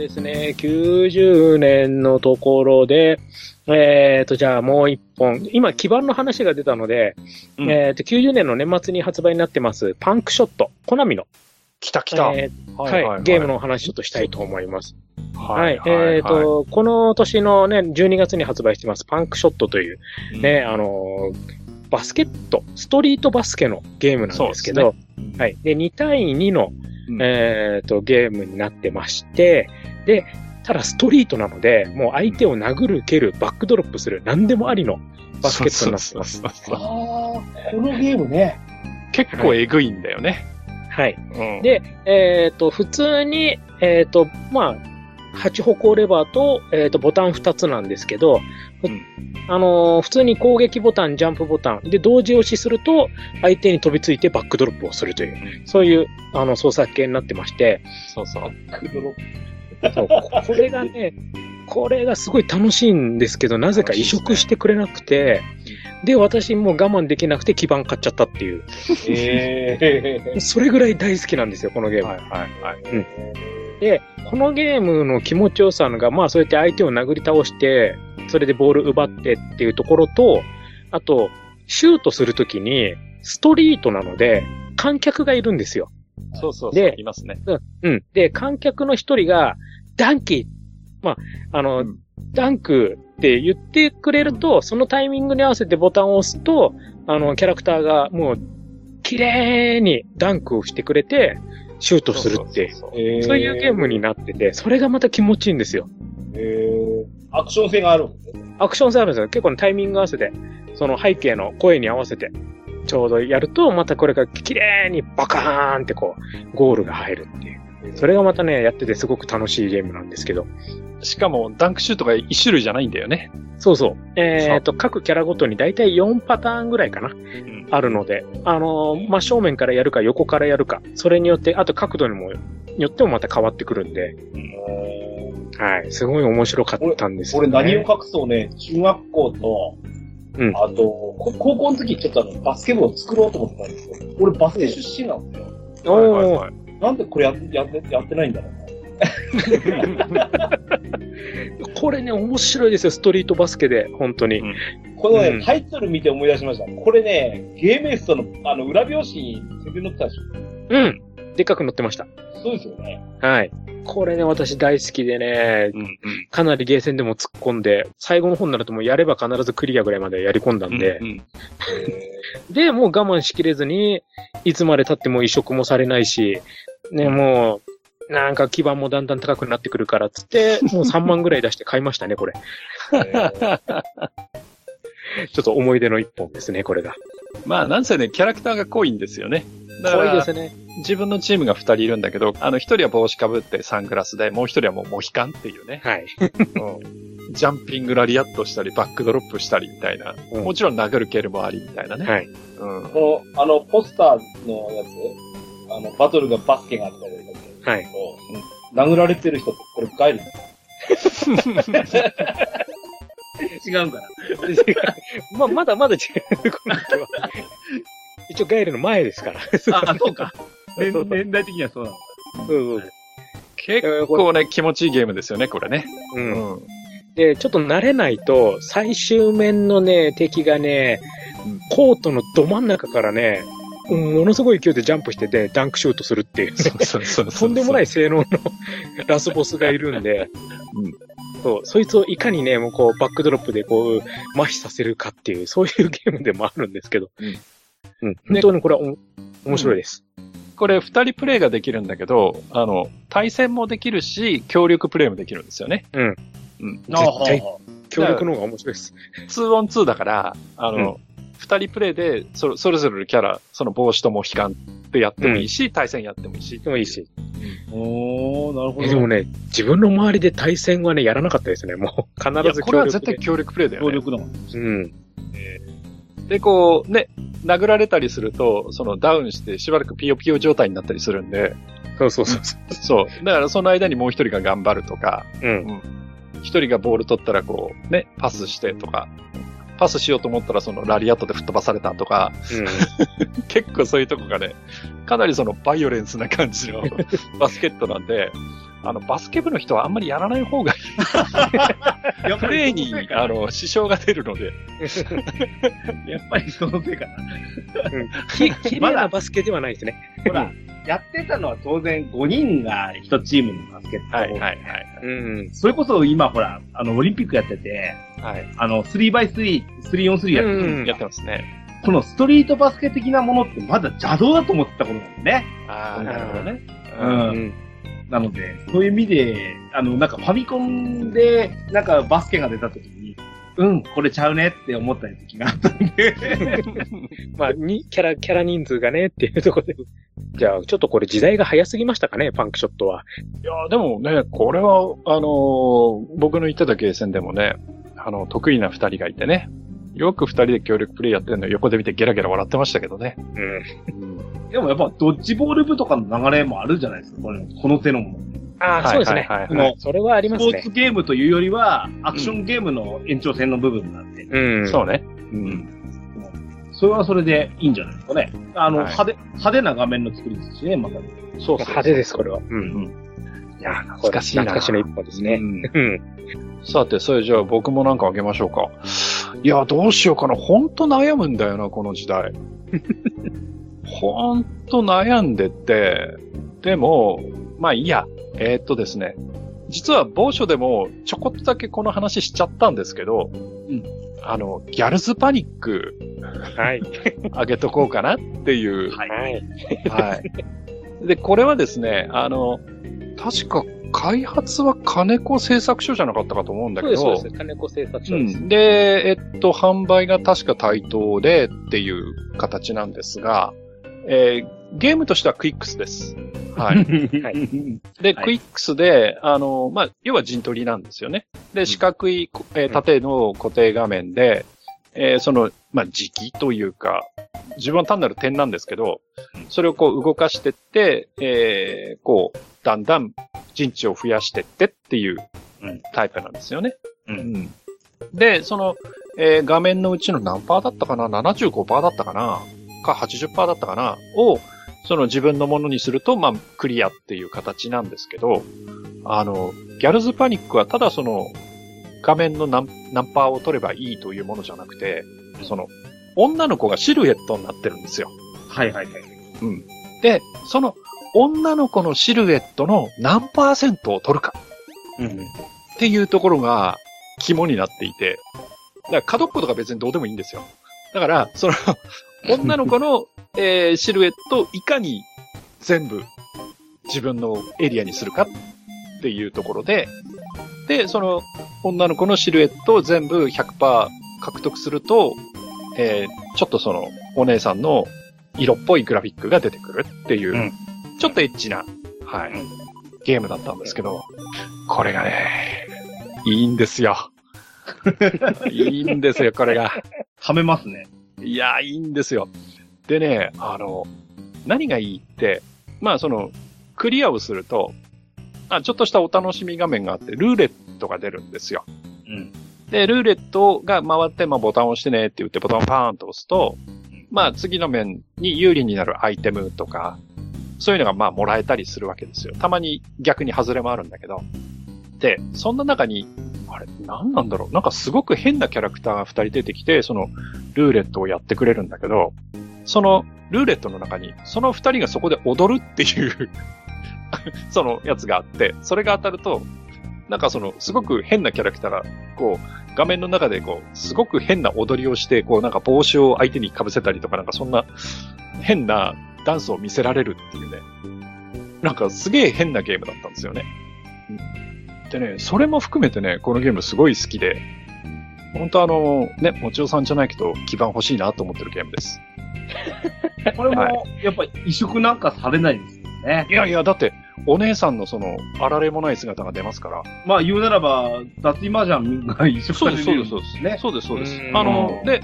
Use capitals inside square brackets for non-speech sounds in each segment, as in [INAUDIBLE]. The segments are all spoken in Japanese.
ですね、90年のところで、えっ、と、じゃあもう一本。今、基盤の話が出たので、うんえっ、と、90年の年末に発売になってます、パンクショット、コナミの、来た来た。えーはいゲームの話ちょっとしたいと思います。はい。えっ、と、この年のね、12月に発売してます、パンクショットという、ね、あのーバスケット、ストリートバスケのゲームなんですけど、うんはい。で、2対2の、うんえっ、と、ゲームになってまして、で、ただストリートなので、もう相手を殴る、蹴る、バックドロップする、何でもありのバスケットになってます。ああ、このゲームね。結構えぐいんだよね。はい。うんで、えっ、と、普通に、えっ、と、まあ、8歩行レバーと、えっ、と、ボタン2つなんですけど、ふうん。あのー普通に攻撃ボタン、ジャンプボタン。で同時押しすると、相手に飛びついてバックドロップをするという、そういう、あの、操作系になってまして、そうそう。そう。これがね、これがすごい楽しいんですけど、なぜか移植してくれなくて、で、私もう我慢できなくて基盤買っちゃったっていう、ええ [LAUGHS] それぐらい大好きなんですよ、このゲーム。はいはいはい。で、このゲームの気持ちよさのが、まあそうやって相手を殴り倒して、それでボール奪ってっていうところと、あと、シュートするときに、ストリートなので、観客がいるんですよ。そうそうそう。でいますね。うん。で、観客の一人が、ダンキーまあ、あの、うんダンクって言ってくれると、そのタイミングに合わせてボタンを押すと、あの、キャラクターがもう、綺麗にダンクをしてくれて、シュートするっていう。そういうゲームになってて、それがまた気持ちいいんですよ。ええアクション性があるんですね。アクション性あるんですよ。結構ねタイミング合わせて、その背景の声に合わせて、ちょうどやると、またこれが綺麗にバカーンってこう、ゴールが入るっていう。それがまたね、やっててすごく楽しいゲームなんですけど。しかも、ダンクシュートが一種類じゃないんだよね。そうそう。えっ、と、各キャラごとにだいたい4パターンぐらいかな、んあるので、あのー真正面からやるか横からやるか、それによって、あと角度にも、よってもまた変わってくるんで、はい。すごい面白かったんですよ、俺ね。何を隠そうね、中学校と、うんあと、こ高校の時ちょっとあの、バスケ部を作ろうと思ってたんですよ。俺バスケ出身なんですよ。はいはいはいなんでこれややってやってないんだろうな。[LAUGHS] これね、面白いですよ、ストリートバスケで、本当に。うんこのね、うんタイトル見て思い出しました。これね、ゲームエストのあの裏表紙に宣伝載ってたでしょ。うん。でっかく載ってました。そうですよね。はい。これね、私大好きでね、うんうんかなりゲーセンでも突っ込んで、最後の方になるともうやれば必ずクリアぐらいまでやり込んだんで、うんうんで、もう我慢しきれずに、いつまで経っても移植もされないし、ね、もう、なんか基盤もだんだん高くなってくるからっつって、もう3万ぐらい出して買いましたね、これ。[LAUGHS] ちょっと思い出の一本ですね、これが。まあ、なんせね、キャラクターが濃いんですよね。だから可愛いですね。自分のチームが二人いるんだけど、あの一人は帽子かぶってサングラスで、もう一人はもうモヒカンっていうね。はい。[LAUGHS] うんジャンピングラリアットしたり、バックドロップしたりみたいな。うんもちろん殴る蹴るもありみたいなね。はい。うん。この、あの、ポスターのやつ、あの、バトルがバスケがあったりとか、はい。うん殴られてる人ってこれガイル [LAUGHS] 違うんかな [LAUGHS] まあ、まだまだ違う、この人は。一応ガイルの前ですから。あ、そうか。[LAUGHS] 年年代的にはそうなの。そうそう結構ね、気持ちいいゲームですよね、これね。う。うんん。で、ちょっと慣れないと、最終面のね、敵がねうん、コートのど真ん中からね、うんものすごい勢いでジャンプしてて、ダンクシュートするっていう。とんでもない性能の [LAUGHS] ラスボスがいるんで、うんそう、そいつをいかにね、もうこう、バックドロップでこう、麻痺させるかっていう、そういうゲームでもあるんですけど、うんうん。本当にこれはお面白いです。これ二人プレイができるんだけど、あの、対戦もできるし、協力プレイもできるんですよね。うん。うん。絶対協力の方が面白いです。2 on 2だから、あの、二、人プレイでそ、それぞれのキャラ、その帽子とも悲観でやってもいいし、対戦やってもいいし。でもいいし。おー、なるほど。えでもね、自分の周りで対戦はね、やらなかったですね。もう、必いやずこれは絶。対協力プレイだよね。協力だもん。うん。で、こう、ね、殴られたりすると、そのダウンしてしばらくピヨピヨ状態になったりするんで、そうそうそうそそう。だからその間にもう一人が頑張るとか、う。うん。一人がボール取ったらこう、ね、パスしてとか、パスしようと思ったらそのラリアットで吹っ飛ばされたとか、[LAUGHS] 結構そういうとこがね、かなりそのバイオレンスな感じのバスケットなんで、あの、バスケ部の人はあんまりやらない方がいい。[LAUGHS] プレイに、あの、支障が出るので。[LAUGHS] やっぱりそのせいかな。き、綺麗なバスケではないですね。ほら、やってたのは当然5人が1チームのバスケット。はいはいはい。うん。それこそ今ほら、あの、オリンピックやってて、はい。あの、3x3、3on3 やってる、うんやってますね。このストリートバスケ的なものってまだ邪道だと思ってたことなんですね。ああ、うんなるほどね。ううん。うん。なので、そういう意味で、あの、なんかファミコンで、なんかバスケが出た時に、うん、これちゃうねって思った時があったんで。[LAUGHS] まあ、に、キャラ、キャラ人数がね、っていうところで。じゃあ、ちょっとこれ時代が早すぎましたかね、パンクショットは。いや、でもね、これは、あのー僕の言ってたゲーセンでもね、あの、得意な二人がいてね、よく二人で協力プレイやってるのを横で見てゲラゲラ笑ってましたけどね。うん。でもやっぱドッジボール部とかの流れもあるじゃないですか、これこの手のもの。ああ、そうですね。はいはいはいこのそれはありますねスポーツ。ゲームというよりは、アクションゲームの延長線の部分なんで、うん。そうね。うん。それはそれでいいんじゃないですかね。あの、はい派手、派手な画面の作りですしね、また。そうそう。派手です、これは。うん。いや、懐かしいな。懐かしの一本ですね。うん [LAUGHS] うん。さて、それじゃあ僕もなんかあげましょうか。いや、どうしようかな。ほんと悩むんだよな、この時代。[LAUGHS] ほんと悩んでて、でも、まあいいや。えーっとですね。実は某所でもちょこっとだけこの話しちゃったんですけど、うんあの、ギャルズパニックはい。あげとこうかなっていう。はい。はい。はい。で、これはですね、あの、確か開発は金子製作所じゃなかったかと思うんだそうです、けど、そうです。金子製作う所です。ん。で、えっと、販売が確か対等でっていう形なんですが、えーゲームとしてはクイックスです。はい。はいで、はいクイックスで、あの、まあ、要は陣取りなんですよね。で、四角い、こえー縦の固定画面で、えーその、まあ、時期というか、自分は単なる点なんですけど、それをこう動かしてって、えーこう、だんだん陣地を増やしてってっていううんタイプなんですよね。うんで、その、えー画面のうちの何パーだったかな ?75% だったかな？か80%だったかなを、その自分のものにすると、まあ、クリアっていう形なんですけど、あの、ギャルズパニックはただその、画面の何何パーを取ればいいというものじゃなくて、その、女の子がシルエットになってるんですよ。はいはいはい。うん。で、その、女の子のシルエットの何パーセントを取るかうん。っていうところが肝になっていて、だから角っことか別にどうでもいいんですよ。だから、その、女の子の、[LAUGHS] えーシルエットをいかに全部自分のエリアにするかっていうところで、で、その女の子のシルエットを全部100%獲得すると、えーちょっとそのお姉さんの色っぽいグラフィックが出てくるっていう、うんちょっとエッチな、はい、うんゲームだったんですけど、これがね、いいんですよ。[LAUGHS] いいんですよ、これが。はめますね。いや、いいんですよ。でね、あの、何がいいって、まあその、クリアをすると、あちょっとしたお楽しみ画面があって、ルーレットが出るんですよ。うん。で、ルーレットが回って、まあボタンを押してねって言ってボタンをパーンと押すと、まあ次の面に有利になるアイテムとか、そういうのがまあもらえたりするわけですよ。たまに逆に外れもあるんだけど。で、そんな中に、あれ、何なんだろうなんかすごく変なキャラクターが二人出てきて、その、ルーレットをやってくれるんだけど、その、ルーレットの中に、その二人がそこで踊るっていう [LAUGHS] そのやつがあって、それが当たると、なんかその、すごく変なキャラクターが、こう、画面の中でこう、すごく変な踊りをして、こう、なんか帽子を相手に被せたりとか、なんかそんな、変なダンスを見せられるっていうね。なんかすげえ変なゲームだったんですよね。でね、それも含めてね、このゲームすごい好きで、本当あの、ね、もちおさんじゃないけど、基盤欲しいなと思ってるゲームです。[LAUGHS] これもは、やっぱり移植なんかされないんですよね。いやいや、だって、お姉さんのその、あられもない姿が出ますから。まあ言うならば、脱衣麻雀が移植されるよそうですね。そうです、そうですう。んあの、で、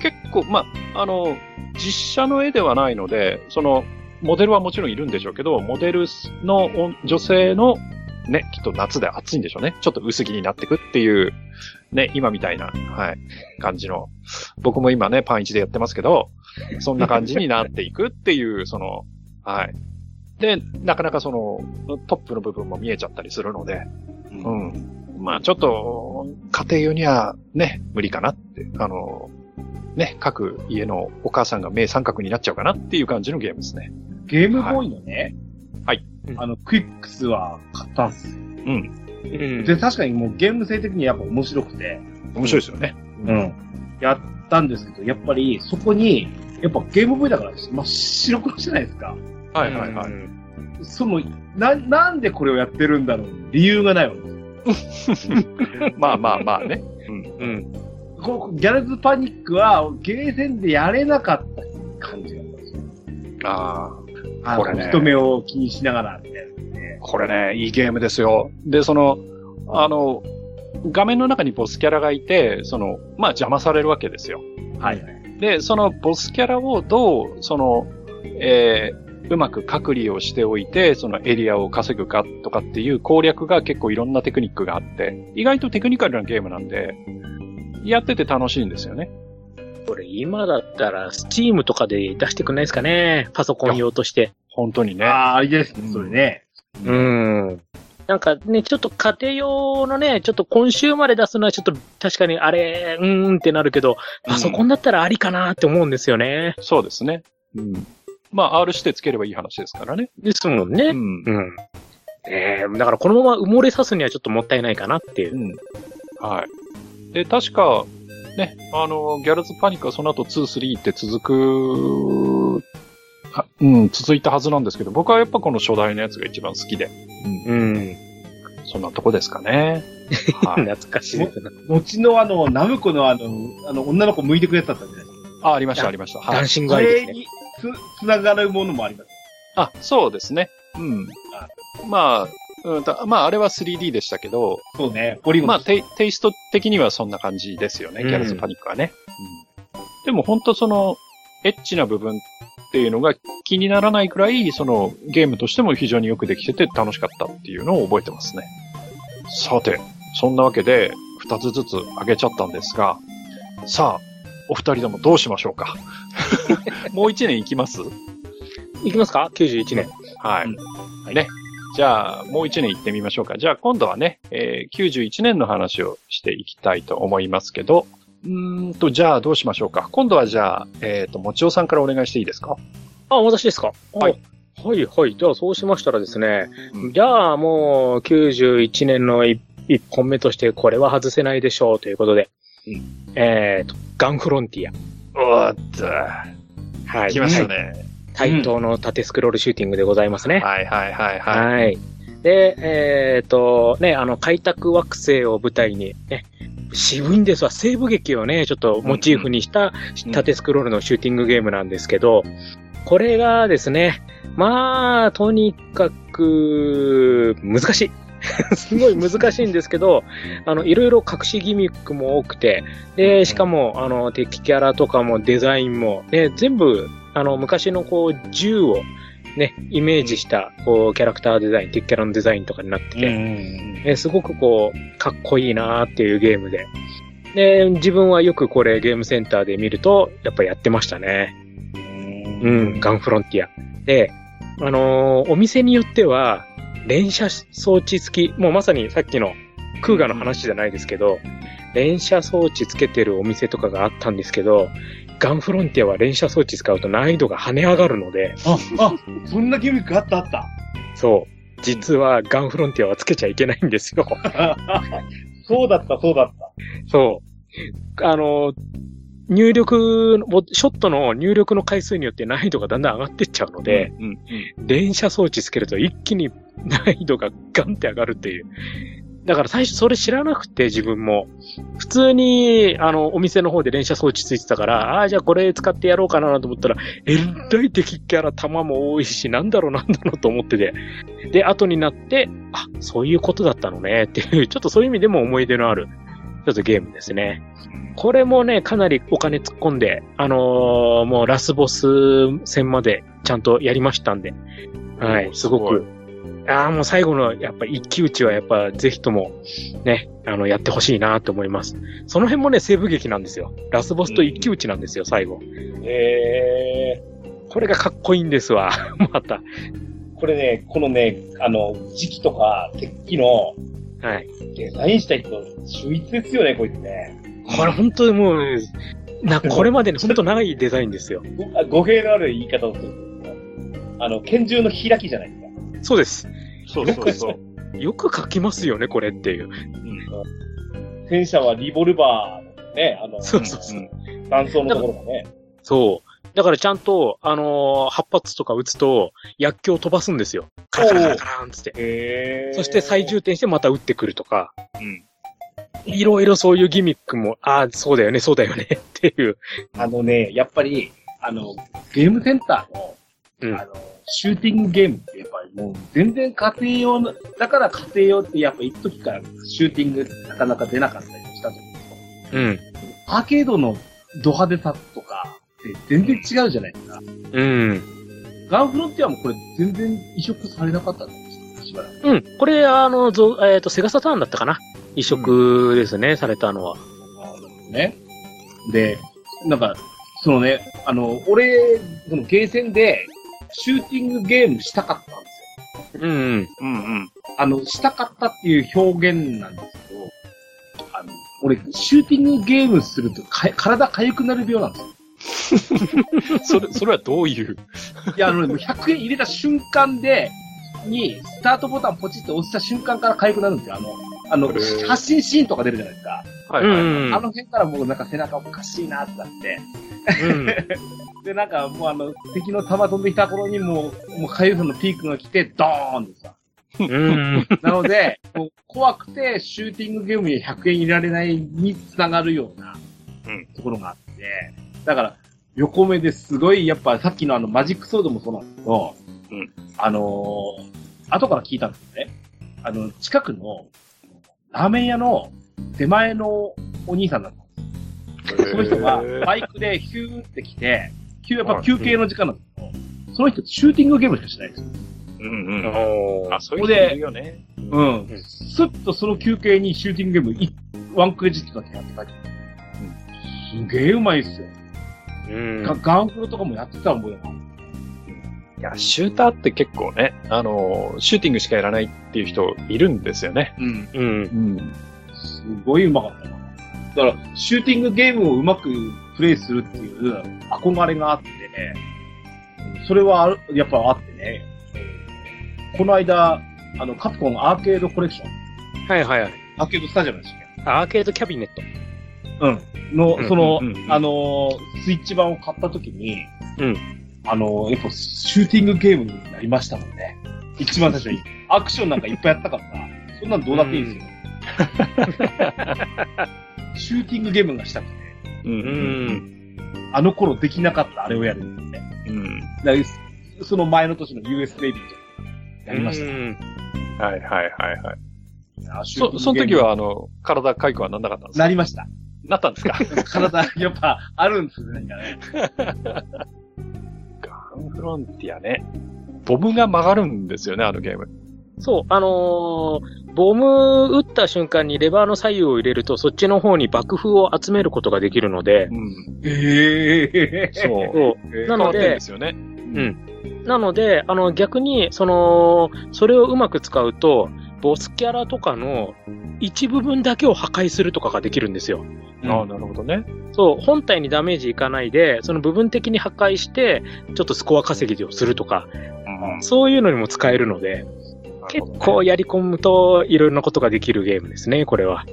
結構、まあ、あの、実写の絵ではないので、その、モデルはもちろんいるんでしょうけど、モデルのお女性の、ね、きっと夏で暑いんでしょうね。ちょっと薄着になってくっていう、ね、今みたいな、はい、感じの。僕も今ね、パン1でやってますけど、そんな感じになっていくっていう、[LAUGHS] その、はい。で、なかなかその、トップの部分も見えちゃったりするので、うん。まあちょっと、家庭用にはね、無理かなって、あの、ね、各家のお母さんが目三角になっちゃうかなっていう感じのゲームですね。ゲームボーイのね、はい。あの、クイックスは買ったんすよ。うん。で、確かにもうゲーム性的にやっぱ面白くて。面白いですよね。うん。やったんですけど、やっぱりそこに、やっぱゲームボーイだから、まあ、白黒じゃないですか。はいはいはい。その、な、なんでこれをやってるんだろう理由がないわけ [LAUGHS] まあまあまあね。うん。うん。こギャルズパニックは、ゲーセンでやれなかった感じがったんですよ。ああ。これね。人目を気にしながら、ね、これね、いいゲームですよ。で、その、あの、画面の中にボスキャラがいて、その、まあ邪魔されるわけですよ。はい。で、そのボスキャラをどう、その、えー、うまく隔離をしておいて、そのエリアを稼ぐかとかっていう攻略が結構いろんなテクニックがあって、意外とテクニカルなゲームなんで、やってて楽しいんですよね。これ今だったら、スチームとかで出してくんないですかね？パソコン用として。本当にね。ああ、あれですね、それね。うん。なんかね、ちょっと家庭用のね、ちょっと今週まで出すのはちょっと確かにあれ、うーんってなるけど、パソコンだったらありかなって思うんですよね。うん、そうですね。うん。まあ、R してつければいい話ですからね。ですもんね。うん。うん。ええー、だからこのまま埋もれさすにはちょっともったいないかなっていう。うん。はい。で、確か、ね、あの、ギャルズパニックはその後2、3って続く、うん、続いたはずなんですけど、僕はやっぱこの初代のやつが一番好きで。うん。うん。そんなとこですかね。はい、[LAUGHS] 懐かしい。後のあの、ナムコのあの、あの、女の子向いてくれたんじゃないですか。あ、ありました、ありました。はい。ダンシングアイですね。つ、つながるものもあります。あ、そうですね。うん。まあ、うんまあ、あれは 3D でしたけど。そうね。ポリゴン。まあテ、テイスト的にはそんな感じですよね。ギャルズパニックはね。うん、でも本当その、エッチな部分っていうのが気にならないくらい、その、ゲームとしても非常によくできてて楽しかったっていうのを覚えてますね。さて、そんなわけで、二つずつあげちゃったんですが、さあ、お二人ともどうしましょうか？[LAUGHS] もう一年いきます？いきますか ?91 年。はい。うん、はい、ね。じゃあ、もう一年行ってみましょうか。じゃあ、今度はね、えー、91年の話をしていきたいと思いますけど、うんと、じゃあ、どうしましょうか。今度はじゃあ、えっ、ー、と、もちおさんからお願いしていいですか？あ、私ですか？はい。はい、はい。じゃあ、そうしましたらですね、うん、じゃあ、もう、91年の一本目として、これは外せないでしょうということで、うん、えっ、ー、と、ガンフロンティア。おっと。はい。来ましたね。対等の縦スクロールシューティングでございますね。はいはいはいはい。はい。で、えっ、ー、と、ね、あの、開拓惑星を舞台に、ね、渋いんですわ。西部劇をね、ちょっとモチーフにした縦スクロールのシューティングゲームなんですけど、これがですね、まあ、とにかく、難しい。[LAUGHS] すごい難しいんですけど、あの、いろいろ隠しギミックも多くて、で、しかも、あの、敵キャラとかもデザインも、ね、全部、あの、昔のこう、銃を、ね、イメージした、こう、キャラクターデザイン、敵キャラのデザインとかになってて、えすごくこう、かっこいいなーっていうゲームで。で、自分はよくこれゲームセンターで見ると、やっぱやってましたね。うん、ガンフロンティア。で、あのー、お店によっては、連射装置付き、もうまさにさっきのクーガの話じゃないですけど、連射装置つけてるお店とかがあったんですけど、ガンフロンティアは連射装置使うと難易度が跳ね上がるので。あ、あ、そんなギミックあったあった。そう。実はガンフロンティアはつけちゃいけないんですよ。[LAUGHS] そうだった、そうだった。そう。あの、入力、ショットの入力の回数によって難易度がだんだん上がってっちゃうので、うんうん、連射装置つけると一気に難易度がガンって上がるっていう。だから最初それ知らなくて自分も。普通に、あの、お店の方で連射装置ついてたから、ああ、じゃあこれ使ってやろうかなと思ったら、えらい敵キャラ弾も多いし、なんだろうなんだろうと思ってて。で、後になって、あ、そういうことだったのねっていう、ちょっとそういう意味でも思い出のある、ちょっとゲームですね。これもね、かなりお金突っ込んで、あのー、もうラスボス戦までちゃんとやりましたんで、はい、すごく、ああ、もう最後のやっぱ一騎打ちはやっぱぜひともね、あの、やってほしいなと思います。その辺もね、西部劇なんですよ。ラスボスと一騎打ちなんですよ、最後。へえー。これがかっこいいんですわ。[LAUGHS] また。これね、このね、あの、時期とか、鉄器のはい。デザインした人、秀逸ですよね、こいつね。これ本当にもう、な、[LAUGHS] これまでに本当長いデザインですよ。ごあ語弊のある言い方をすると、あの、拳銃の開きじゃないですか。そうです。そうそうそう。[LAUGHS] よく書きますよね、これっていう。戦車はリボルバーのね、あの、そうそうそう。弾倉のところがね。そう。だからちゃんと、あのー、8発とか撃つと、薬莢を飛ばすんですよ。カラカラカラカラーンつって。へそして再充填してまた撃ってくるとか。うん。いろいろそういうギミックも、ああ、そうだよね、そうだよね、[LAUGHS] っていう。あのね、やっぱり、あの、ゲームセンターの、うんあの、シューティングゲームってやっぱりもう全然家庭用の、だから家庭用ってやっぱ一時からシューティングなかなか出なかったりしたと思うんですよ。うん。アーケードのド派手さとかって全然違うじゃないですか。うん。ガンフロンティアもこれ全然移植されなかったんですよ、しばらく。うん。これ、あの、ぞえっ、と、セガサターンだったかな？移植ですね、されたのは。ね。で、なんか、そのね、あの、俺、そのゲーセンで、シューティングゲームしたかったんですよ。うん、うん。うんうん。あの、したかったっていう表現なんですけど、あの、俺、シューティングゲームするとか体痒くなる病なんですよ。[LAUGHS] それ、それはどういう？いや、あの、もう100円入れた瞬間で、に、スタートボタンポチって押した瞬間から痒くなるんですよ。あの、あの発信シーンとか出るじゃないですか。はいはい。うんあの辺からもうなんか背中おかしいなってなって。うん。[LAUGHS] で、なんかもうあの、敵の弾飛んできた頃にもう、もう痒さのピークが来て、ドーンってさ。うん。なので、もう怖くてシューティングゲームに100円入れられないにつながるようなうんところがあって、だから、横目ですごい、やっぱさっきのあのマジックソードもそうなんですけど、うんあのー後から聞いたんですよね。あの、近くのラーメン屋の手前のお兄さんだったんですよ。その人がバイクでヒューって来て、休やっぱ休憩の時間なんですけど、その人シューティングゲームしかしないんですよ。うんうん。あ、そういう人いるよね。うんん。スッとその休憩にシューティングゲームいワンクレジットだけやって帰ってきて。すげえうまいっすよ。うんガガンフロとかもやってたもんよ。いや、シューターって結構ね、あの、シューティングしかやらないっていう人いるんですよね。うん。うん。うん。すごいうまかったな。だから、シューティングゲームをうまくプレイするっていう憧れがあって、それはあるやっぱあってね。この間、あの、カプコンアーケードコレクション、はいはいはい。アーケードスタジアムでしたっけ？アーケードキャビネット。うん。の、うんその、うんうんうんあのースイッチ版を買った時に、うん。あのーやっぱシューティングゲームになりましたもんね。一番最初に。アクションなんかいっぱいやったからさ、そんなのどうだっていいんですよ。シューティングゲームがしたくて、うん。ううん。ん。あの頃できなかったあれをやるんですね。うん。だその前の年の US レディとやりました。うんはいはいはいはい。そ、その時は、あの、体解雇はなんなかったんですか？なりました。なったんですか？体、やっぱ、あるんですね。ガンフロンティアね。ボムが曲がるんですよね、あのゲーム。そう、あのーボム撃った瞬間にレバーの左右を入れると、そっちの方に爆風を集めることができるので、うん。ええそう。そう。なのでで、すよね。うん。なので、あの、逆に、その、それをうまく使うと、ボスキャラとかの一部分だけを破壊するとかができるんですよ。ああ、なるほどね。そう、本体にダメージいかないで、その部分的に破壊して、ちょっとスコア稼ぎをするとか、うんそういうのにも使えるので、結構やり込むといろいろなことができるゲームですね、これは。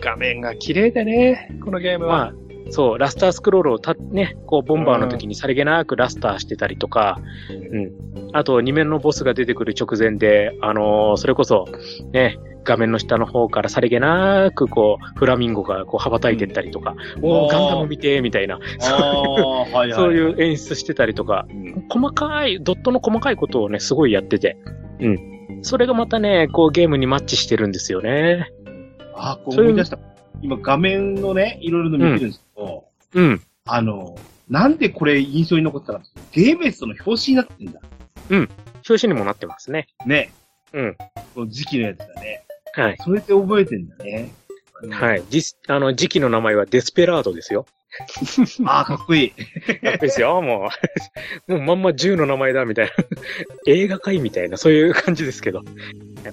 画面が綺麗でね、このゲームは。まあ、そう、ラスタースクロールをた、ね、こう、ボンバーの時にさりげなくラスターしてたりとか、うん。あと、二面のボスが出てくる直前で、あのーそれこそ、ね、画面の下の方からさりげなく、こう、フラミンゴがこう羽ばたいてったりとか、おーガンダム見て、みたいな。[LAUGHS] そういう演出してたりとか、うん細かい、ドットの細かいことをね、すごいやってて、うん。それがまたね、こうゲームにマッチしてるんですよね。あ、こう思い出した。今画面のね、いろいろの見てるんですけど、うん。あの、なんでこれ印象に残ったかっーメストの表紙になってんだ。表紙にもなってますね。ね。うん。この時期のやつだね。はい。それで覚えてんだね。はい。実、あの、時期の名前はデスペラードですよ。[LAUGHS] ああ、かっこいい。かっこいいですよ、もう。[LAUGHS] もうまんま銃の名前だ、みたいな。映画界みたいな、そういう感じですけど。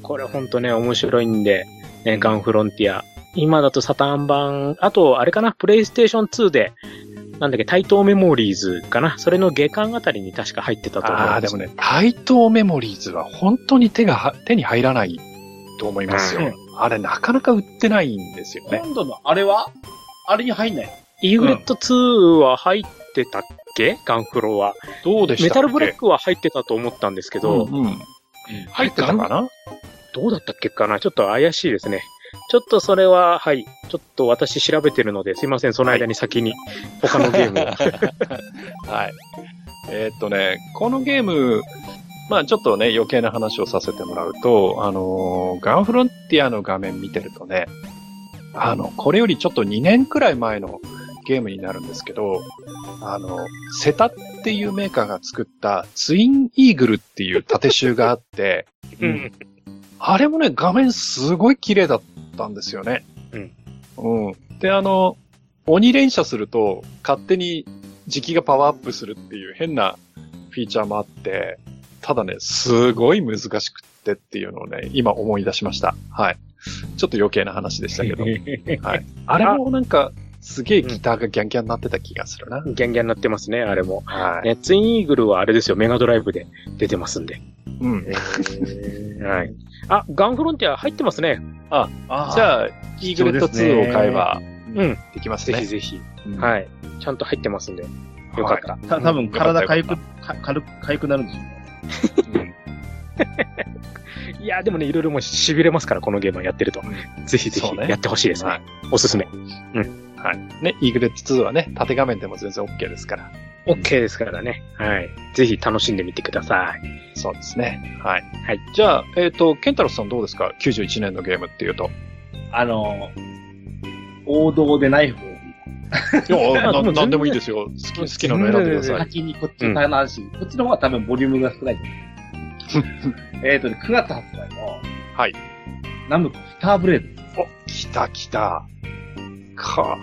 これほんとね、面白いんで、ね、ガンフロンティア。今だとサターン版、あと、あれかな、プレイステーション2で、なんだっけ、対等メモリーズかな。それの下巻あたりに確か入ってたと思うああ、でもね、対等メモリーズは本当に手がは、手に入らないと思いますよ。あれなかなか売ってないんですよね。今度のあれは？あれに入んないイーグレット2は入ってたっけ、ガンフロは。どうでしたメタルブレックは入ってたと思ったんですけど、うんうん。入ってたかな？どうだったっけかな？ちょっと怪しいですね。ちょっとそれは、はい。ちょっと私調べてるので、すいません、その間に先に他のゲームを。[LAUGHS] はい。えーっとね、このゲーム、まあちょっとね、余計な話をさせてもらうと、あのーガンフロンティアの画面見てるとね、あの、これよりちょっと2年くらい前のゲームになるんですけど、あの、セタっていうメーカーが作ったツインイーグルっていう縦集があって、うん。あれもね、画面すごい綺麗だったんですよね。うん。うん。で、あの、鬼連射すると、勝手に時期がパワーアップするっていう変なフィーチャーもあって、ただね、すごい難しくってっていうのをね、今思い出しました。はい。ちょっと余計な話でしたけど。[LAUGHS] はい。あれもなんか、すげえギターがギャンギャンになってた気がするな。ギャンギャンになってますね、あれも。はい。ね、ツインイーグルはあれですよ、メガドライブで出てますんで。うん。はい。あ、ガンフロンティア入ってますね。あじゃあ、イーグレット2を買えば、うん。できますね。ぜひぜひ。うんはい。ちゃんと入ってますんで。よかった。た多分体かゆく軽く、かゆくなるんでしょうね。[LAUGHS] いや、でもね、いろいろもう痺れますから、このゲームはやってると。ぜひぜひやってほしいですね。はいおすすめ。はい。ね、イーグレット2はね、縦画面でも全然 OK ですから。OK ですからね。はい。ぜひ楽しんでみてください。そうですね。はい。はい。じゃあ、えっ、と、ケンタロスさんどうですか ?91 年のゲームっていうと。あの、王道でない方いや、[LAUGHS] ななんでもいいですよ。好き、好きなの選んでください。先にこっちの話、こっちの方が多分ボリュームが少ない。えっとね、9月発売の、はい。ナムコスターブレード。お、来た来た。か、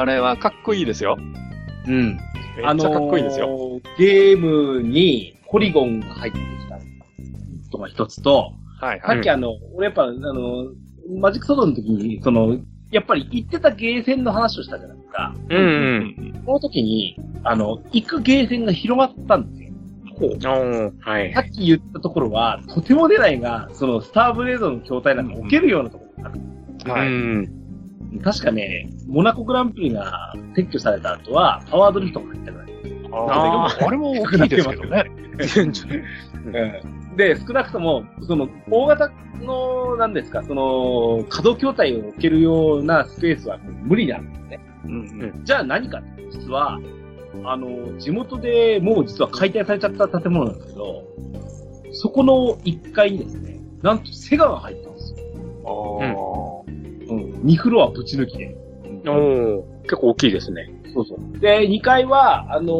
あれはかっこいいですよ。うん。めっちゃかっこいいですよ。あのーゲームにポリゴンが入ってきたとか一つと、はいはい。さっきあの、俺やっぱ、あの、マジックソードの時に、その、やっぱり行ってたゲーセンの話をしたじゃないですか。うんうん。この時に、あの、行くゲーセンが広がったんですよ。おーはいさ。っき言ったところは、とても出ないが、その、スターブレードの筐体なんか置けるようなところがある。はい。うん。確かね、モナコグランプリが撤去された後は、パワードリフトが入ってない。あーでもあれも大きいですけどね。[LAUGHS] で、少なくとも、その、大型の、なんですか、その、可動筐体を置けるようなスペースは無理なんですね。うんうん。じゃあ何かって実は、あの、地元でもう実は解体されちゃった建物なんですけど、そこの1階にですね、なんとセガが入ったんですよ。あうん。2フロアぶち抜きで。結構大きいですね。そうそう。で、2階は、あの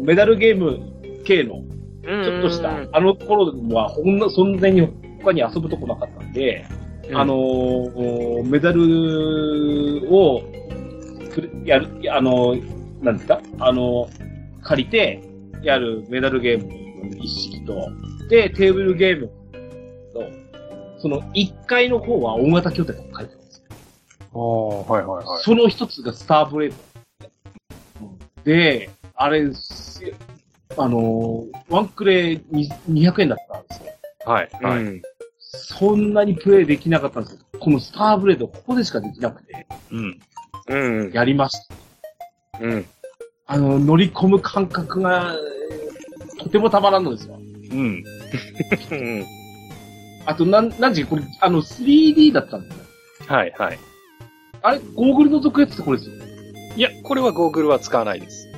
ーメダルゲーム系の、ちちょっとした、あの頃は、ほんの、そんなに他に遊ぶとこなかったんで、あの、ーメダルを、やる、あの、なんですか？あの、借りて、やるメダルゲームの一式と、で、テーブルゲームと、その1階の方は大型筐体とか書いてはいはいはい。その一つがスターブレード。で、あれ、すあのーワンクレに200円だったんですよ。はいはい。うん。そんなにプレイできなかったんですけど、このスターブレード、ここでしかできなくて、うん。うん。やりました。うん。あの、乗り込む感覚が、とてもたまらんのですよ。うん。うん。あと、なん、なん時これ、あの、3D だったんですよ。はいはい。あれ、ゴーグル覗くやつってこれですよ。いや、これはゴーグルは使わないです。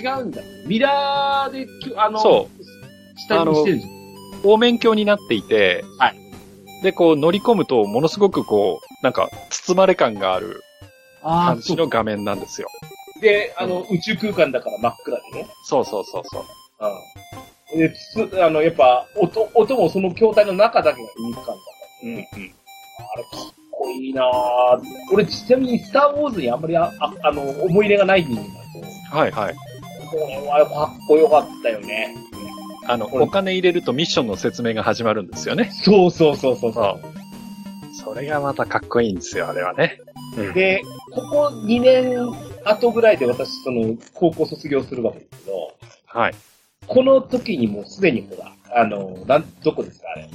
違うんだ。ミラーできゅ、あの、。そう下にしてるんですよ。方面鏡になっていて、はい。で、こう乗り込むと、ものすごくこう、なんか、包まれ感があるああ、感じ。の画面なんですよ。で、あの、宇宙空間だから真っ暗でね。そうそうそうそう。うん。で、つ、あの、やっぱ、音、音もその筐体の中だけがユニーク感だかうんうん。ら。あれ、ここいいなぁ。俺、ちなみにスターウォーズにあんまりあ、ああの、思い入れがない人間だと、はいはい。これはかっこよかったよね。あの、お金入れるとミッションの説明が始まるんですよね。そうそうそうそうそう。それがまたかっこいいんですよ、あれはね。で、ここ2年後ぐらいで私、その、高校卒業するわけですけど、はい。この時にもうすでにほら、あの、なん、どこですか、あれ。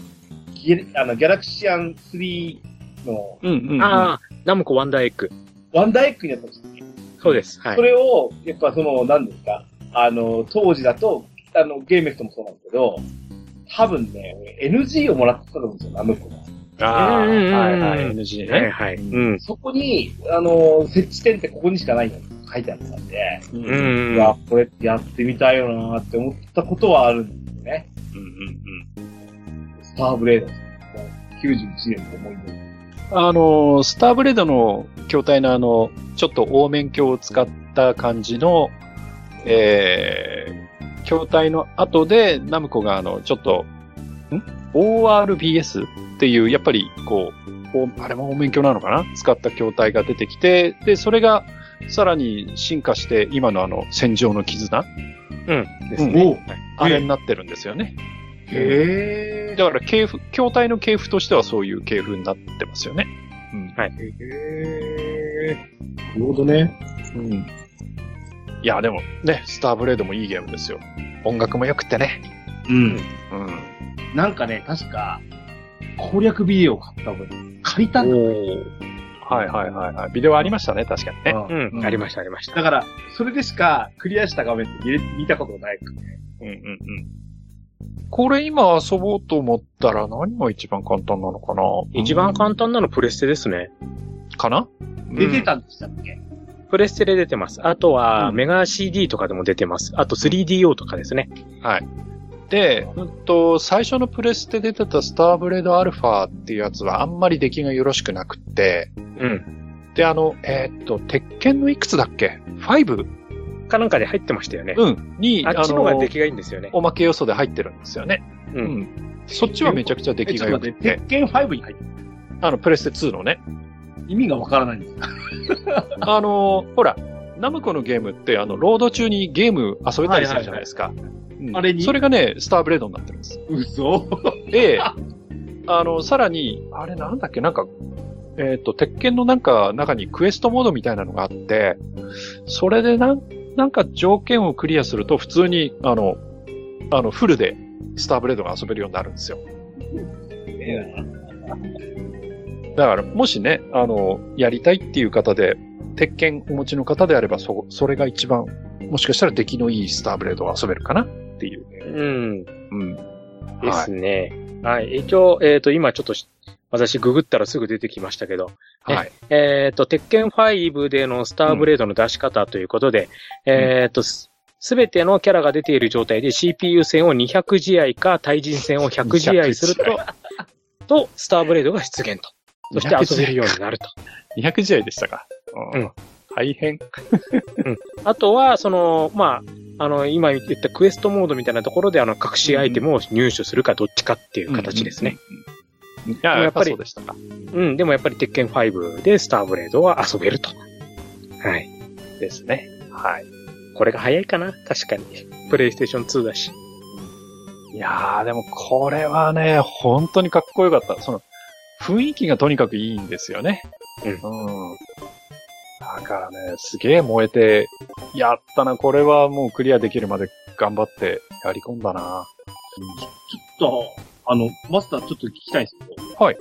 ギあの、ギャラクシアン3の、うんうん、うん。ああ、ナムコワンダーエッグ。ワンダーエッグになったんですよね。そうです。はいそ。れを、やっぱその、なんですか、あの、当時だと、あの、ゲーメストもそうなんですけど、多分ね、NG をもらってたと思うんですよ、ナムコが。ああ、うんうんうんはいはい、NG ね。はいはい。うん。そこに、あの、設置店ってここにしかないの書いてあったんで、う。うん。うんわ、これやってみたいよなーって思ったことはあるんですよね。うんうんスターブレードです。もう91年の思い出。あの、スターブレードの筐体のあの、ちょっと大面鏡を使った感じの、えー、筐体の後で、ナムコがあの、ちょっと、ん ?ORBS っていう、やっぱり、こう、おあれも大面鏡なのかな？使った筐体が出てきて、で、それが、さらに進化して、今のあの、戦場の絆うん。ですね。おあれになってるんですよね。へだから、系譜、筐体の系譜としてはそういう系譜になってますよね。うん。はい。へー。なるほどね。うん。いや、でもね、スターブレードもいいゲームですよ。音楽も良くてね。うん。うん。なんかね、確か、攻略ビデオを買った覚え借りたんだ。はいはいはいはい。ビデオありましたね、確かにね。うんうん。ありました、ありました。だから、それでしかクリアした画面って見たことない。うんうんうん。これ今遊ぼうと思ったら何が一番簡単なのかな？一番簡単なのプレステですね。かな？出てたんでしたっけ、プレステで出てます。あとは、うんメガ CD とかでも出てます。あと 3DO とかですね。はい。で、うんと、最初のプレステで出てたスターブレードアルファっていうやつはあんまり出来がよろしくなくって、うん。で、あの、えーっと、鉄拳のいくつだっけ ?5? かなんかで入ってましたよね。うん。に、あっちの方が出来がいいんですよね。おまけ要素で入ってるんですよね。う。うんん。そっちはめちゃくちゃ出来が良くて鉄拳5に入ってる。あの、プレステ2のね。意味がわからないんですあの、ほら、ナムコのゲームって、あの、ロード中にゲーム遊べたりするじゃないですか。うんあれに？それがね、スターブレードになってるんです。嘘で、あの、さらに、あれなんだっけ、なんか、えっ、と、鉄拳のなんか、中にクエストモードみたいなのがあって、それでなん、なんか条件をクリアすると、普通に、あの、あの、フルで、スターブレードが遊べるようになるんですよ。だから、もしね、あの、やりたいっていう方で、鉄拳お持ちの方であれば、そ、それが一番、もしかしたら出来のいいスターブレードが遊べるかなっていう。うん。うん。ですね。はい。一応、えっ、と、今ちょっとし、私ググったらすぐ出てきましたけど、はい。えっ、と、鉄拳5でのスターブレードの出し方ということで、えっ、と、すすべてのキャラが出ている状態で CPU 戦を200試合か対人戦を100試合すると、と、スターブレードが出現と。そして遊べるようになると。200試合でしたか。うん。大変。あとは、その、まあ、あの、今言ったクエストモードみたいなところで、あの、隠しアイテムを入手するかどっちかっていう形ですね。うん。うんうん。いや、やっぱりそうでしたか。うん、でもやっぱり鉄拳5でスターブレードは遊べると。はい。ですね。はい。これが早いかな確かに。プレイステーション2だし。いやー、でもこれはね、本当にかっこよかった。その、雰囲気がとにかくいいんですよね。うんうん。だからね、すげえ燃えて、やったな、これはもうクリアできるまで頑張ってやり込んだな。ちょっと、あの、マスターちょっと聞きたいんですけど。はい。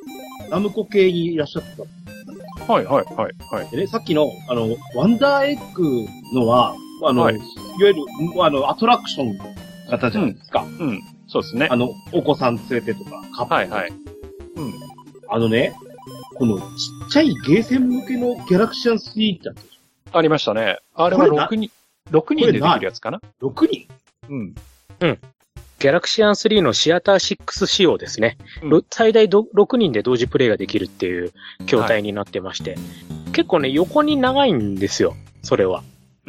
ナムコ系にいらっしゃってたはい、はい、はい、はい。でね、さっきの、あの、ワンダーエッグのは、あの、はいい、わゆる、あの、アトラクション型じゃないですか。うん、そうですねあ。の、お子さん連れてとか、カップルはい、はい。あのね、このちっちゃいゲーセン向けのギャラクシアン3ってあったでしありましたね。あれはこれな6人、6人でできるやつかな？ょ ?6 人うん。ギャラクシアン3のシアター6仕様ですね。うんろ最大ど6人で同時プレイができるっていう筐体になってまして。結構ね、横に長いんですよ。それは。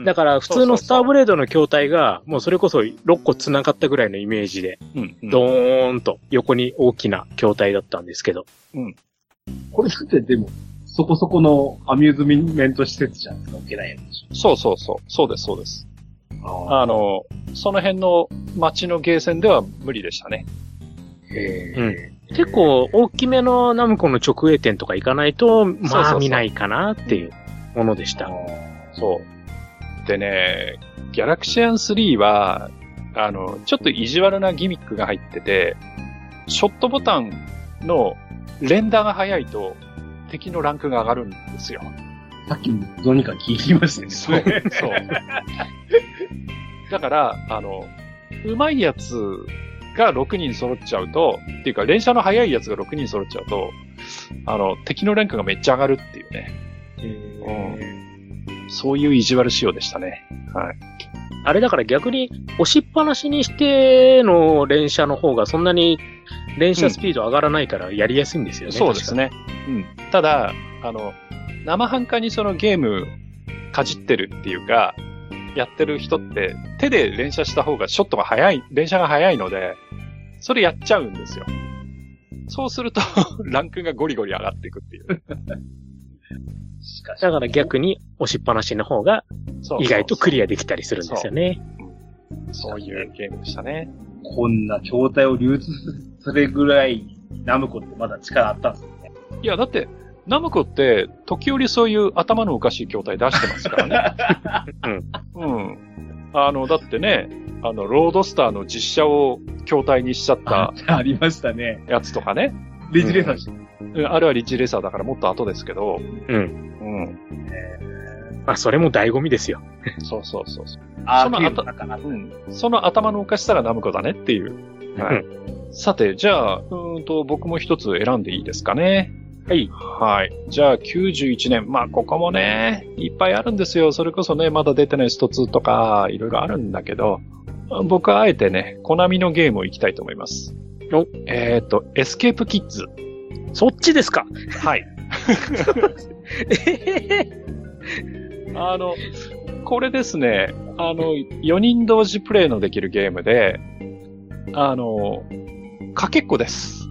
だから普通のスターブレードの筐体が、もうそれこそ6個繋がったぐらいのイメージで、うん、うん。ドーンと横に大きな筐体だったんですけど。これだってでも、そこそこのアミューズメント施設じゃ置けないやつ。そうそうそう。そうです、そうです。あの、その辺の街のゲーセンでは無理でしたね。へうん、結構大きめのナムコの直営店とか行かないと、まあ見ないかなっていうものでした。そう。でね、ギャラクシアン3は、あの、ちょっと意地悪なギミックが入ってて、ショットボタンの連打が早いと敵のランクが上がるんですよ。さっきもどうにか聞きましたね。そう、[LAUGHS] そう。だから、あの、上手いやつが6人揃っちゃうと、っていうか連射の速いやつが6人揃っちゃうと、あの、敵のランクがめっちゃ上がるっていうね。うん、そういう意地悪仕様でしたね。はい。あれだから逆に押しっぱなしにしての連射の方がそんなに連射スピード上がらないからやりやすいんですよね。うん、そうですね。うん。ただ、あの、生半可にそのゲームかじってるっていうか、やってる人って手で連射した方がショットが早い、連射が早いので、それやっちゃうんですよ。そうすると [LAUGHS] ランクがゴリゴリ上がっていくっていう。[LAUGHS] だから逆に押しっぱなしの方が意外とクリアできたりするんですよね。そういうゲームでしたね。こんな筐体を流通するぐらいナムコってまだ力あったんですよね。いや、だって、ナムコって、時折そういう頭のおかしい筐体出してますからね。[LAUGHS] うん。うん。あの、だってね、あの、ロードスターの実写を筐体にしちゃったあ。ありましたね。やつとかね。リッジレーサーし、うん、あれはリッジレーサーだからもっと後ですけど。うん。うん。えー、まあ、それも醍醐味ですよ。そうそうそうそう。あそのうん。その頭のおかしさがナムコだねっていう。はい。さて、じゃあ、うんと、僕も一つ選んでいいですかね。はい。はい。じゃあ、91年。まあ、ここもね、いっぱいあるんですよ。それこそね、まだ出てないスト2とか、いろいろあるんだけど、僕はあえてね、コナミのゲームを行きたいと思います。おえっ、ー、と、エスケープキッズ。そっちですか？はい。あの、これですね、あの、4人同時プレイのできるゲームで、あの、かけっこです。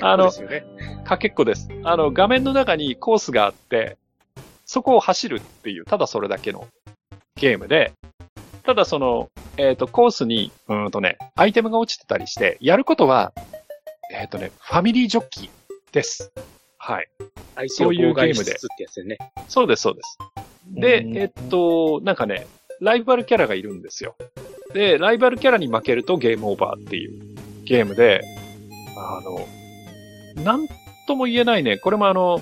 あの、かけっこです。あの、画面の中にコースがあって、そこを走るっていう、ただそれだけのゲームで、ただその、えっ、ー、と、コースに、うんとね、アイテムが落ちてたりして、やることは、えっ、ー、とね、ファミリージョッキーです。はい。そういうゲームで。ね、そうです、そうです。で、えっと、なんかね、ライバルキャラがいるんですよ。で、ライバルキャラに負けるとゲームオーバーっていうゲームで、あの、なんとも言えないね。これもあの、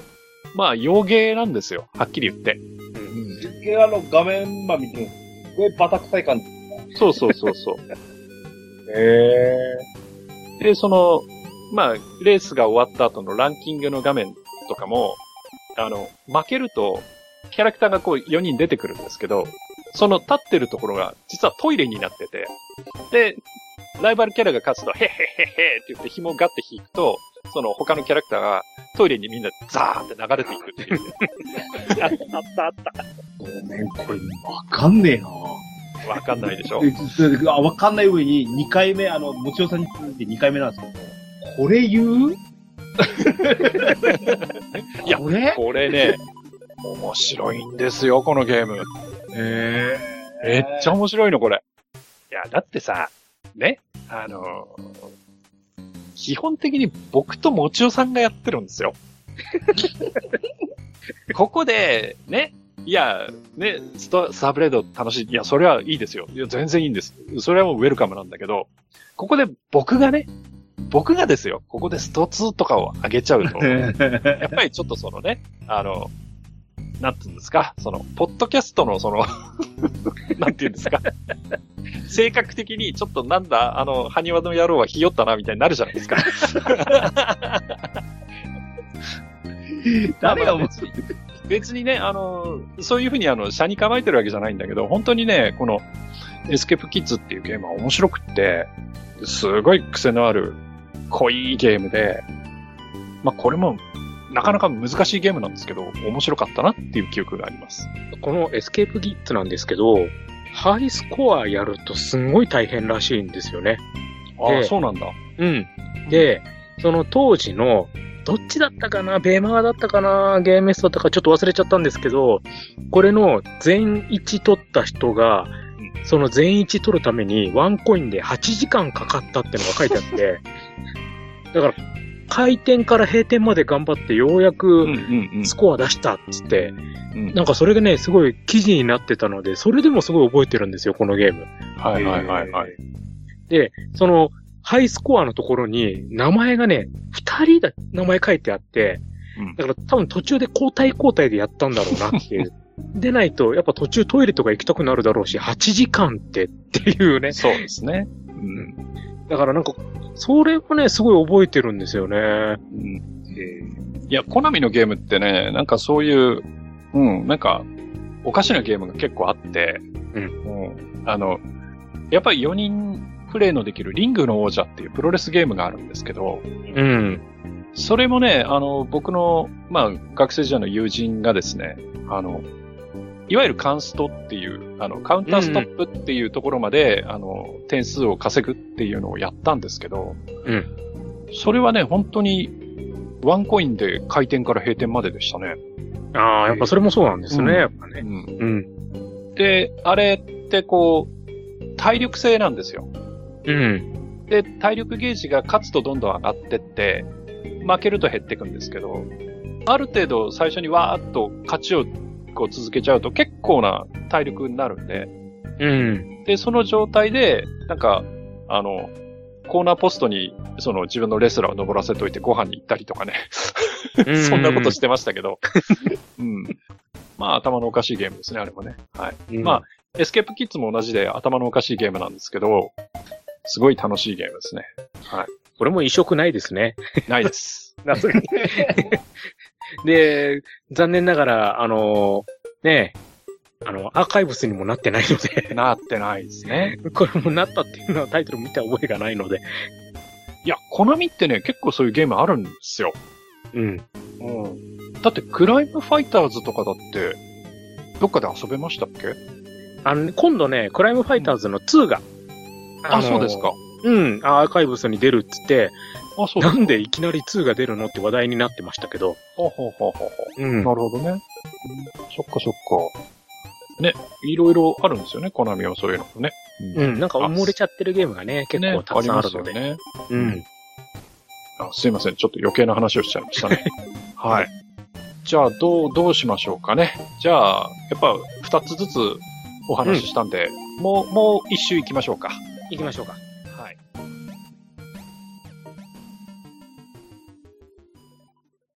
まあ、洋芸なんですよ。はっきり言って。うん。実あの画面ま見てすごいバタ臭い感じ。そうそうそうそう。へえ。で、その、まあ、レースが終わった後のランキングの画面とかも、あの、負けると、キャラクターがこう4人出てくるん。ですけど、その立ってるところが実はトイレになってて、で、ライバルキャラが勝つと、へへへへって言って紐をガッて引くと、その他のキャラクターがトイレにみんなザーって流れていくっていう。[LAUGHS] あったあった。ごめん、これわかんねえなわかんないでしょあわかんない上に2回目、あの、もちおさんに続いて2回目なんですけど、これ言う？[LAUGHS] いや、これ？これね、面白いんですよ、このゲーム。へえ。めっちゃ面白いの、これ。いや、だってさ、ね、あのー、基本的に僕ともちおさんがやってるんですよ。[LAUGHS] ここで、ね、いや、ね、スターブレード楽しい。いや、それはいいですよ。いや、全然いいんです。それはもうウェルカムなんだけど、ここで僕がね、僕がですよ、ここでスト2とかを上げちゃうと、[LAUGHS] やっぱりちょっとそのね、あの、なんていうんですか、その、ポッドキャストのその [LAUGHS] なんていうんですか、性格的にちょっとなんだ、あの、埴輪の野郎はひよったな、みたいになるじゃないですか。[LAUGHS] 誰が思って別にね、あの、そういうふうにあの、車に構えてるわけじゃないんだけど、本当にね、この、エスケープキッズっていうゲームは面白くって、すごい癖のある濃いゲームで、まあ、これもなかなか難しいゲームなんですけど、面白かったなっていう記憶があります。このエスケープギッツなんですけど、ハイスコアやるとすんごい大変らしいんですよね。ああ、そうなんだ。うん。で、その当時のどっちだったかな？ベーマーだったかな？ゲームスだったか？ちょっと忘れちゃったんですけど、これの全1取った人が、その全1取るためにワンコインで8時間かかったってのが書いてあって、[LAUGHS] だから、開店から閉店まで頑張ってようやくスコア出したっつって、なんかそれがね、すごい記事になってたので、それでもすごい覚えてるんですよ、このゲーム。はいはいはいはい。で、その、ハイスコアのところに、名前がね、二人だ、名前書いてあって、だから多分途中で交代交代でやったんだろうなっていう。[LAUGHS] でないと、やっぱ途中トイレとか行きたくなるだろうし、8時間ってっていうね。そうですね。うん。だからなんか、それもね、すごい覚えてるんですよね。うん。いや、コナミのゲームってね、なんかそういう、うん、なんか、おかしなゲームが結構あって、うん。うん、あの、やっぱり4人プレイのできるリングの王者っていうプロレスゲームがあるんですけど、うん。それもね、あの、僕の、まあ、学生時代の友人がですね、あの、いわゆるカンストっていう、あの、カウンターストップっていうところまで、うん、あの、点数を稼ぐっていうのをやったんですけど、うん。それはね、本当に、ワンコインで開店から閉店まででしたね。ああ、やっぱそれもそうなんですね、うん、やっぱね。うん。うん。で、あれってこう、体力性なんですよ。うん。で、体力ゲージが勝つとどんどん上がってって、負けると減っていくんですけど、ある程度最初にわーっと勝ちをこう続けちゃうと結構な体力になるんで、うん。で、その状態で、なんか、あの、コーナーポストに、その自分のレスラーを登らせといてご飯に行ったりとかね。[LAUGHS] そんなことしてましたけど。[LAUGHS] うん。まあ、頭のおかしいゲームですね、あれもね。はい。うん、まあ、エスケープキッズも同じで頭のおかしいゲームなんですけど、すごい楽しいゲームですね。はい。これも異色ないですね。ないです。[LAUGHS] [LAUGHS] で、残念ながら、あの、ね、あの、アーカイブスにもなってないのでなってないですね。[LAUGHS] これもなったっていうのはタイトル見た覚えがないので。いや、コナミってね、結構そういうゲームあるんですよ。うん。うん。だって、クライムファイターズとかだって、どっかで遊べましたっけ？あの、今度ね、クライムファイターズの2が、あ、あそうですか。うん、アーカイブスに出るっつって、あ、そうなんでいきなり2が出るのって話題になってましたけど。ほうほうほうほう。うん。なるほどね。そっかそっか。ね、いろいろあるんですよね、コナミはそういうのもね。うん、なんか埋もれちゃってるゲームがね、結構たくさんあるので。ね、うん。あすいません、ちょっと余計な話をしちゃいましたね。[LAUGHS] はい。じゃあ、どう、どうしましょうかね。じゃあ、やっぱ、二つずつお話ししたんで、うん、もう、もう一周行きましょうか。行きましょうか。